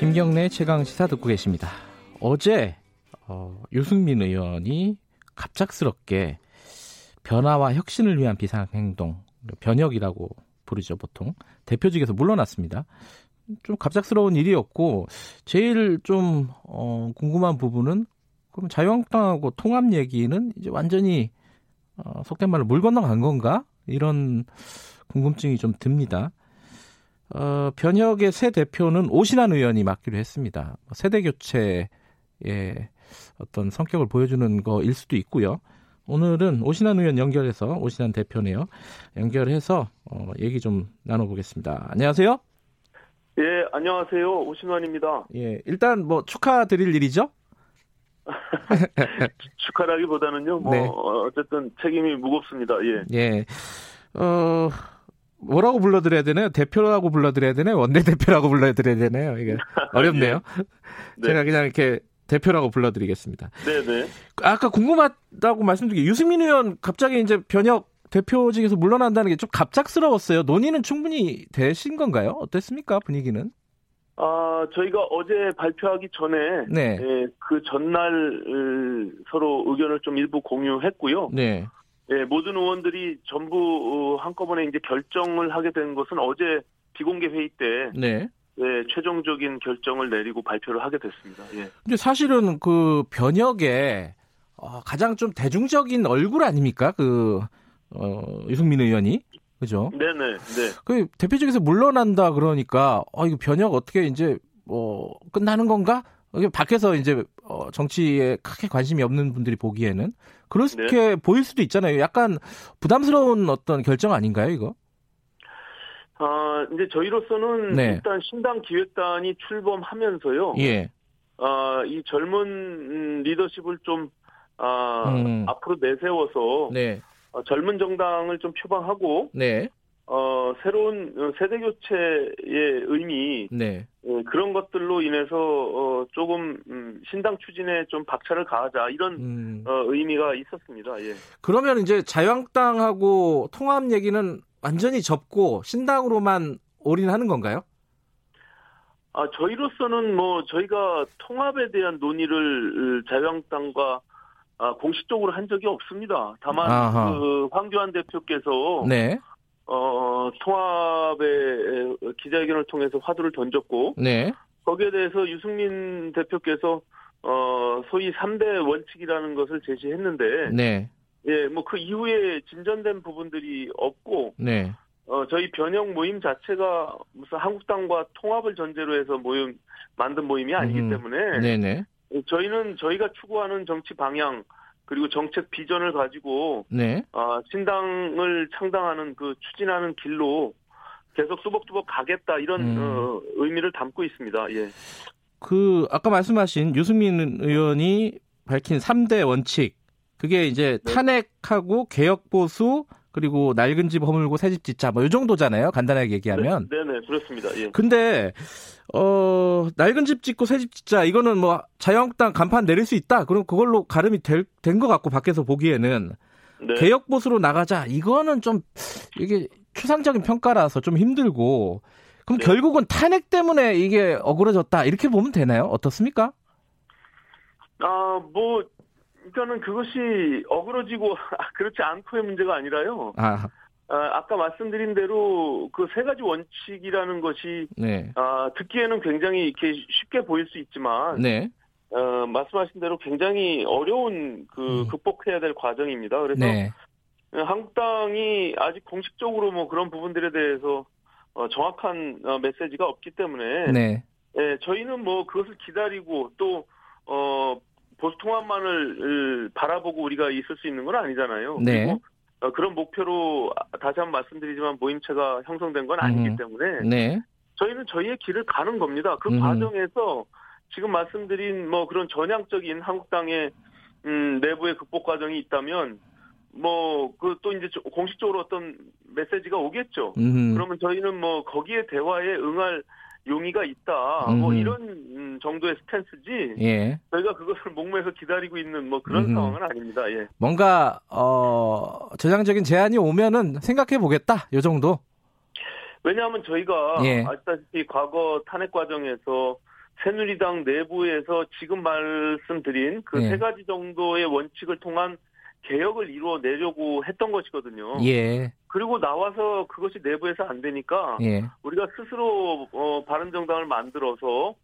김경래 최강 시사 듣고 계십니다. 어제 어, 유승민 의원이 갑작스럽게 변화와 혁신을 위한 비상행동 변혁이라고 부르죠 보통 대표직에서 물러났습니다. 좀 갑작스러운 일이었고 제일 좀 어, 궁금한 부분은 그럼 자유한국당하고 통합 얘기는 이제 완전히 어, 속된 말로 물 건너간 건가 이런 궁금증이 좀 듭니다. 어, 변혁의 새 대표는 오신환 의원이 맡기로 했습니다. 뭐 세대 교체의 어떤 성격을 보여주는 거일 수도 있고요. 오늘은 오신환 의원 연결해서 오신환 대표네요. 연결해서 어, 얘기 좀 나눠보겠습니다. 안녕하세요. 예, 안녕하세요. 오신환입니다. 예, 일단 뭐 축하드릴 일이죠? 축하라기보다는요, 뭐, 네. 어쨌든 책임이 무겁습니다. 예. 예. 어, 뭐라고 불러드려야 되나요? 대표라고 불러드려야 되나요? 원내대표라고 불러드려야 되나요? 이게 어렵네요. 네. 제가 그냥 이렇게 대표라고 불러드리겠습니다. 네네. 아까 궁금하다고 말씀드린 게 유승민 의원 갑자기 이제 변혁 대표직에서 물러난다는 게 좀 갑작스러웠어요. 논의는 충분히 되신 건가요? 어땠습니까? 분위기는? 아, 저희가 어제 발표하기 전에 네. 예, 그 전날 서로 의견을 좀 일부 공유했고요. 네. 예, 모든 의원들이 전부 어, 한꺼번에 이제 결정을 하게 된 것은 어제 비공개 회의 때 네. 예, 최종적인 결정을 내리고 발표를 하게 됐습니다. 예. 근데 사실은 그 변혁에 어, 가장 좀 대중적인 얼굴 아닙니까? 그 어, 유승민 의원이 그죠? 네네. 네. 그 대표직에서 물러난다 그러니까 어 이거 변혁 어떻게 이제 뭐 끝나는 건가? 밖에서 이제 어, 정치에 크게 관심이 없는 분들이 보기에는 그렇게 네. 보일 수도 있잖아요. 약간 부담스러운 어떤 결정 아닌가요, 이거? 아, 이제 저희로서는 네. 일단 신당 기획단이 출범하면서요. 예. 아, 이 젊은 리더십을 좀 아, 음. 앞으로 내세워서 네. 어, 젊은 정당을 좀 표방하고 네. 어, 새로운 세대 교체의 의미 네. 예, 그런 것들로 인해서 어, 조금 음, 신당 추진에 좀 박차를 가하자 이런 음. 어, 의미가 있었습니다. 예. 그러면 이제 자유한국당하고 통합 얘기는 완전히 접고 신당으로만 올인하는 건가요? 아 저희로서는 뭐 저희가 통합에 대한 논의를 자유한국당과 아, 공식적으로 한 적이 없습니다. 다만 아하. 그 황교안 대표께서 네. 어, 통합의 기자회견을 통해서 화두를 던졌고 네. 거기에 대해서 유승민 대표께서 어, 소위 3대 원칙이라는 것을 제시했는데 네. 예, 뭐 그 이후에 진전된 부분들이 없고 네. 어, 저희 변형 모임 자체가 무슨 한국당과 통합을 전제로 해서 모임 만든 모임이 아니기 음. 때문에 네네. 저희는 저희가 추구하는 정치 방향 그리고 정책 비전을 가지고 네. 어, 신당을 창당하는 그 추진하는 길로 계속 뚜벅뚜벅 가겠다 이런 음. 어, 의미를 담고 있습니다. 예. 그 아까 말씀하신 유승민 의원이 밝힌 3대 원칙 그게 이제 네. 탄핵하고 개혁 보수 그리고 낡은 집 허물고 새 집 짓자 뭐 이 정도잖아요. 간단하게 얘기하면. 네, 네, 네, 그렇습니다. 예. 근데 어 낡은 집 짓고 새 집 짓자 이거는 뭐 자유한국당 간판 내릴 수 있다. 그럼 그걸로 가름이 된 것 같고 밖에서 보기에는 네. 개혁 보수로 나가자 이거는 좀 이게 추상적인 평가라서 좀 힘들고 그럼 네. 결국은 탄핵 때문에 이게 억울해졌다 이렇게 보면 되나요? 어떻습니까? 아 뭐 그러니까는 그것이 어그러지고 그렇지 않고의 문제가 아니라요. 아. 아, 까 말씀드린 대로 그 세 가지 원칙이라는 것이 네. 아, 듣기에는 굉장히 이렇게 쉽게 보일 수 있지만 네. 어, 말씀하신 대로 굉장히 어려운 그 음. 극복해야 될 과정입니다. 그래서 네. 한국당이 아직 공식적으로 뭐 그런 부분들에 대해서 어, 정확한 어, 메시지가 없기 때문에 네. 예, 저희는 뭐 그것을 기다리고 또 어, 보수 통합만을 바라보고 우리가 있을 수 있는 건 아니잖아요. 네. 그리고 어, 그런 목표로 다시 한 번 말씀드리지만 모임체가 형성된 건 아니기 음. 때문에 네. 저희는 저희의 길을 가는 겁니다. 그 음. 과정에서 지금 말씀드린 뭐 그런 전향적인 한국당의 음, 내부의 극복 과정이 있다면 뭐 그 또 이제 공식적으로 어떤 메시지가 오겠죠. 음. 그러면 저희는 뭐 거기에 대화에 응할 용의가 있다. 뭐 음. 뭐 이런 음, 정도의 스탠스지. 예. 저희가 그것을 목매서 기다리고 있는 뭐 그런 음. 상황은 아닙니다. 예. 뭔가 어 저장적인 제안이 오면은 생각해 보겠다. 요 정도. 왜냐하면 저희가 예. 아시다시피 과거 탄핵 과정에서 새누리당 내부에서 지금 말씀드린 그세 예. 가지 정도의 원칙을 통한 개혁을 이루어내려고 했던 것이거든요. 예. 그리고 나와서 그것이 내부에서 안 되니까 예. 우리가 스스로 어, 바른정당을 만들어서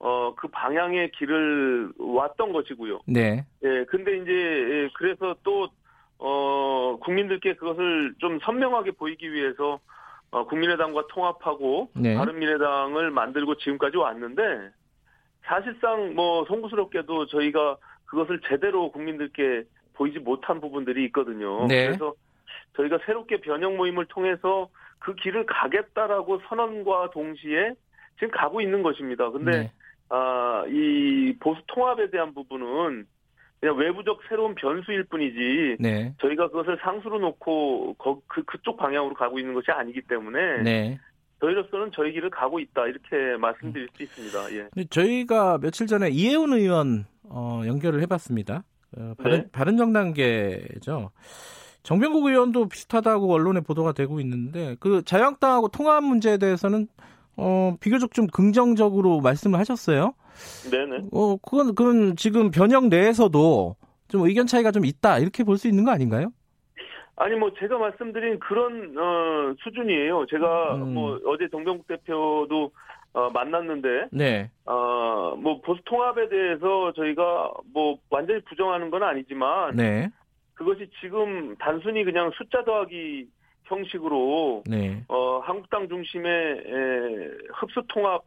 어, 그 방향의 길을 왔던 것이고요. 네. 예, 근데 이제 예, 그래서 또 어, 국민들께 그것을 좀 선명하게 보이기 위해서 어, 국민의당과 통합하고 네. 바른미래당을 만들고 지금까지 왔는데 사실상 뭐 송구스럽게도 저희가 그것을 제대로 국민들께 보이지 못한 부분들이 있거든요. 네. 그래서 저희가 새롭게 변형 모임을 통해서 그 길을 가겠다라고 선언과 동시에 지금 가고 있는 것입니다. 근데 네. 아, 이 보수 통합에 대한 부분은 그냥 외부적 새로운 변수일 뿐이지 네. 저희가 그것을 상수로 놓고 거, 그 그쪽 방향으로 가고 있는 것이 아니기 때문에 네. 저희로서는 저희 길을 가고 있다 이렇게 말씀드릴 수 있습니다. 예. 저희가 며칠 전에 이혜훈 의원 어, 연결을 해봤습니다. 어, 바른, 네. 바른정당계죠. 정병국 의원도 비슷하다고 언론에 보도가 되고 있는데 그 자유한국당하고 통합 문제에 대해서는 어, 비교적 좀 긍정적으로 말씀을 하셨어요. 네네. 어, 그건, 그건 지금 변형 내에서도 좀 의견 차이가 좀 있다 이렇게 볼 수 있는 거 아닌가요? 아니 뭐 제가 말씀드린 그런 어, 수준이에요. 제가 음. 뭐 어제 정병국 대표도 어, 만났는데, 네. 어, 뭐, 보수 통합에 대해서 저희가 뭐, 완전히 부정하는 건 아니지만, 네. 그것이 지금 단순히 그냥 숫자 더하기 형식으로, 네. 어, 한국당 중심의 에, 흡수 통합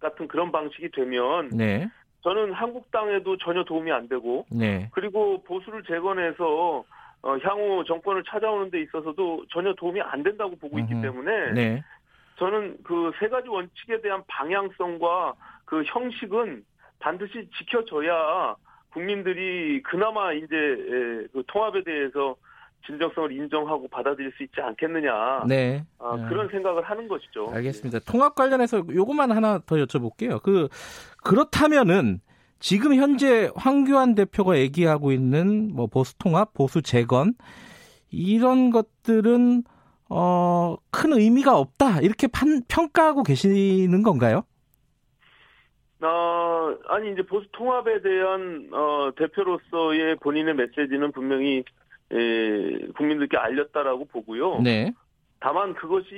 같은 그런 방식이 되면, 네. 저는 한국당에도 전혀 도움이 안 되고, 네. 그리고 보수를 재건해서, 어, 향후 정권을 찾아오는 데 있어서도 전혀 도움이 안 된다고 보고 있기 때문에, 네. 저는 그 세 가지 원칙에 대한 방향성과 그 형식은 반드시 지켜져야 국민들이 그나마 이제 그 통합에 대해서 진정성을 인정하고 받아들일 수 있지 않겠느냐. 네. 아, 네. 그런 생각을 하는 것이죠. 알겠습니다. 통합 관련해서 요것만 하나 더 여쭤볼게요. 그 그렇다면은 지금 현재 황교안 대표가 얘기하고 있는 뭐 보수 통합, 보수 재건 이런 것들은 어, 큰 의미가 없다 이렇게 판, 평가하고 계시는 건가요? 어, 아니 이제 보수 통합에 대한 어, 대표로서의 본인의 메시지는 분명히 에, 국민들께 알렸다라고 보고요. 네. 다만 그것이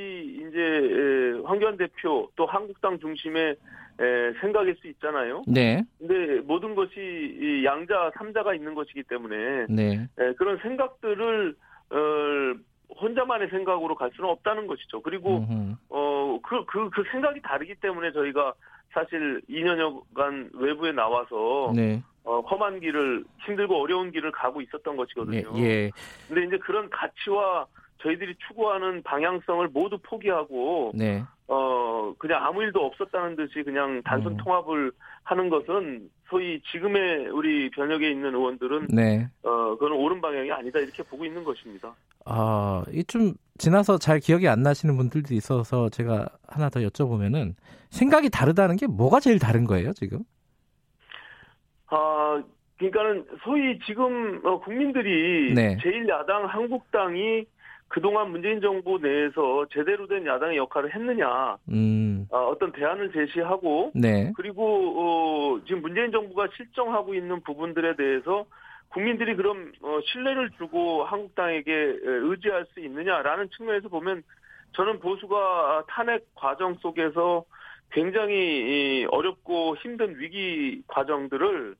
이제 에, 황교안 대표 또 한국당 중심의 에, 생각일 수 있잖아요. 네. 근데 모든 것이 이 양자 삼자가 있는 것이기 때문에 네. 에, 그런 생각들을 어, 혼자만의 생각으로 갈 수는 없다는 것이죠. 그리고 어 그 그, 그 생각이 다르기 때문에 저희가 사실 2년여간 외부에 나와서 네. 어, 험한 길을 힘들고 어려운 길을 가고 있었던 것이거든요. 예, 예. 근데 이제 그런 가치와 저희들이 추구하는 방향성을 모두 포기하고 네. 어 그냥 아무 일도 없었다는 듯이 그냥 단순 음. 통합을 하는 것은 소위 지금의 우리 변혁에 있는 의원들은 네. 어 그건 옳은 방향이 아니다 이렇게 보고 있는 것입니다. 아, 이좀 지나서 잘 기억이 안 나시는 분들도 있어서 제가 하나 더 여쭤보면은 생각이 다르다는 게 뭐가 제일 다른 거예요, 지금? 아, 그러니까는 소위 지금 어, 국민들이 네. 제1야당 한국당이 그동안 문재인 정부 내에서 제대로 된 야당의 역할을 했느냐, 음. 어, 어떤 대안을 제시하고, 네. 그리고 어, 지금 문재인 정부가 실정하고 있는 부분들에 대해서 국민들이 그럼 어, 신뢰를 주고 한국당에게 의지할 수 있느냐라는 측면에서 보면 저는 보수가 탄핵 과정 속에서 굉장히 어렵고 힘든 위기 과정들을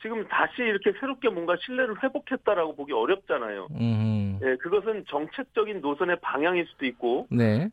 지금 다시 이렇게 새롭게 뭔가 신뢰를 회복했다라고 보기 어렵잖아요. 음. 예, 그것은 정책적인 노선의 방향일 수도 있고, 네.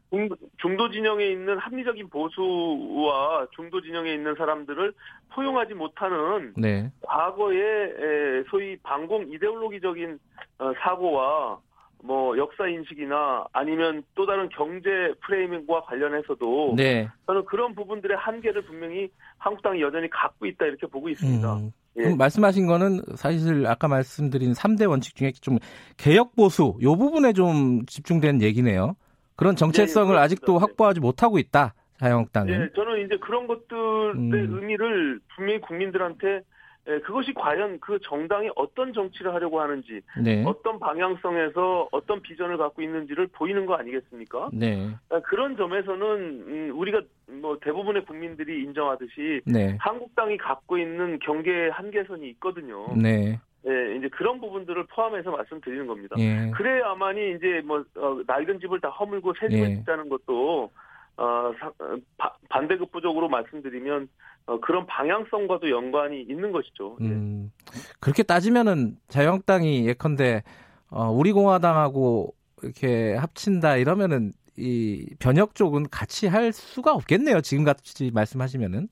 중도 진영에 있는 합리적인 보수와 중도 진영에 있는 사람들을 포용하지 못하는 네. 과거의 소위 반공 이데올로기적인 어, 사고와 뭐 역사 인식이나 아니면 또 다른 경제 프레이밍과 관련해서도 네. 저는 그런 부분들의 한계를 분명히 한국당이 여전히 갖고 있다 이렇게 보고 있습니다. 음. 예. 말씀하신 거는 사실 아까 말씀드린 3대 원칙 중에 좀 개혁 보수 요 부분에 좀 집중된 얘기네요. 그런 정체성을 예, 예, 아직도 확보하지 못하고 있다. 자유한국당은. 예, 저는 이제 그런 것들의 음. 의미를 분명히 국민들한테 예, 그것이 과연 그 정당이 어떤 정치를 하려고 하는지, 네. 어떤 방향성에서 어떤 비전을 갖고 있는지를 보이는 거 아니겠습니까? 네. 아, 그런 점에서는 음, 우리가 뭐 대부분의 국민들이 인정하듯이 네. 한국당이 갖고 있는 경계 한계선이 있거든요. 네. 예, 이제 그런 부분들을 포함해서 말씀드리는 겁니다. 예. 그래야만이 이제 뭐 어, 낡은 집을 다 허물고 새 집을 예. 짓자는 것도 어, 사, 어, 바, 반대급부적으로 말씀드리면 어, 그런 방향성과도 연관이 있는 것이죠. 예. 음, 그렇게 따지면은 자유한국당이 예컨대 어, 우리 공화당하고 이렇게 합친다 이러면은 이 변혁 쪽은 같이 할 수가 없겠네요. 지금 같이 말씀하시면은.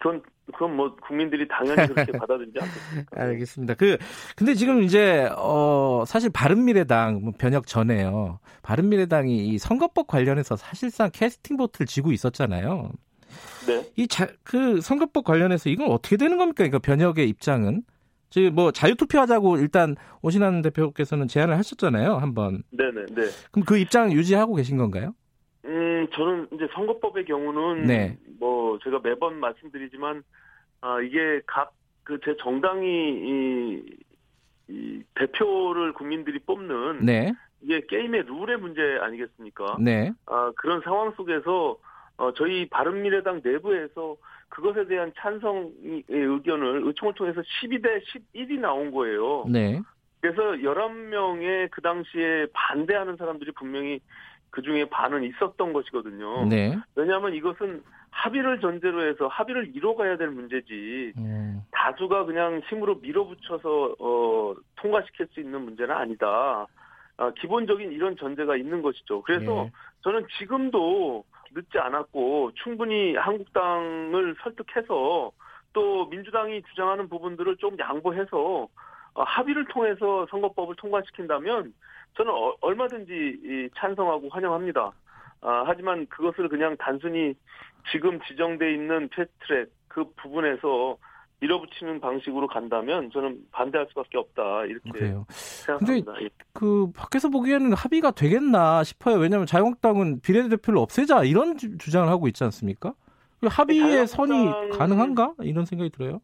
그건 그건 뭐 국민들이 당연히 그렇게 받아들이지 않겠습니까? 알겠습니다. 그 근데 지금 이제 어 사실 바른미래당 뭐 변혁 전에요. 바른미래당이 이 선거법 관련해서 사실상 캐스팅 보트를 지고 있었잖아요. 네. 이그 선거법 관련해서 이건 어떻게 되는 겁니까? 그러니까 변혁의 입장은 지금 뭐 자유 투표하자고 일단 오신환 대표께서는 제안을 하셨잖아요, 한번. 네네. 네. 그럼 그 입장 유지하고 계신 건가요? 음, 저는 이제 선거법의 경우는 네. 뭐 제가 매번 말씀드리지만 아 이게 각 그 제 정당이 이, 이 대표를 국민들이 뽑는 네. 이게 게임의 룰의 문제 아니겠습니까? 네. 아 그런 상황 속에서 어 저희 바른미래당 내부에서 그것에 대한 찬성의 의견을 의총을 통해서 12대 11이 나온 거예요. 네. 그래서 11명의 그 당시에 반대하는 사람들이 분명히 그 중에 반은 있었던 것이거든요. 네. 왜냐하면 이것은 합의를 전제로 해서 합의를 이뤄가야 될 문제지 음. 다수가 그냥 힘으로 밀어붙여서 어, 통과시킬 수 있는 문제는 아니다. 아, 기본적인 이런 전제가 있는 것이죠. 그래서 네. 저는 지금도 늦지 않았고 충분히 한국당을 설득해서 또 민주당이 주장하는 부분들을 좀 양보해서 어, 합의를 통해서 선거법을 통과시킨다면 저는 어, 얼마든지 찬성하고 환영합니다. 아, 하지만 그것을 그냥 단순히 지금 지정돼 있는 패스트트랙 그 부분에서 밀어붙이는 방식으로 간다면 저는 반대할 수밖에 없다 이렇게 그래요. 생각합니다. 근데 예. 그 밖에서 보기에는 합의가 되겠나 싶어요. 왜냐하면 자유한국당은 비례대표를 없애자 이런 주장을 하고 있지 않습니까? 그 합의의 선이 가능한가 이런 생각이 들어요.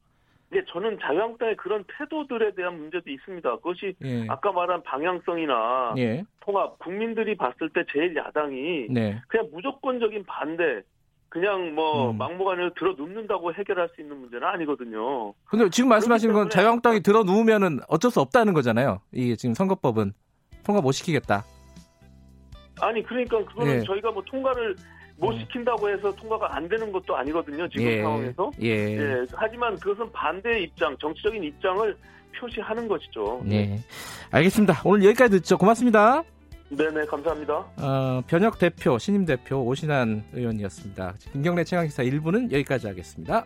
네, 저는 자유한국당의 그런 태도들에 대한 문제도 있습니다. 그것이 예. 아까 말한 방향성이나 예. 통합, 국민들이 봤을 때 제일 야당이 네. 그냥 무조건적인 반대, 그냥 뭐 음. 막무가내로 들어 눕는다고 해결할 수 있는 문제는 아니거든요. 근데 지금 말씀하시는 건 자유한국당이 들어 누우면은 어쩔 수 없다는 거잖아요. 이게 지금 선거법은 통과 못 시키겠다. 아니 그러니까 그거는 예. 저희가 뭐 통과를 못 네. 시킨다고 해서 통과가 안 되는 것도 아니거든요. 지금 예. 상황에서. 예. 예. 하지만 그것은 반대 입장, 정치적인 입장을 표시하는 것이죠. 네. 알겠습니다. 오늘 여기까지 듣죠. 고맙습니다. 네네, 감사합니다. 어, 변혁 대표, 신임 대표 오신환 의원이었습니다. 김경래 최강 기사 1부는 여기까지 하겠습니다.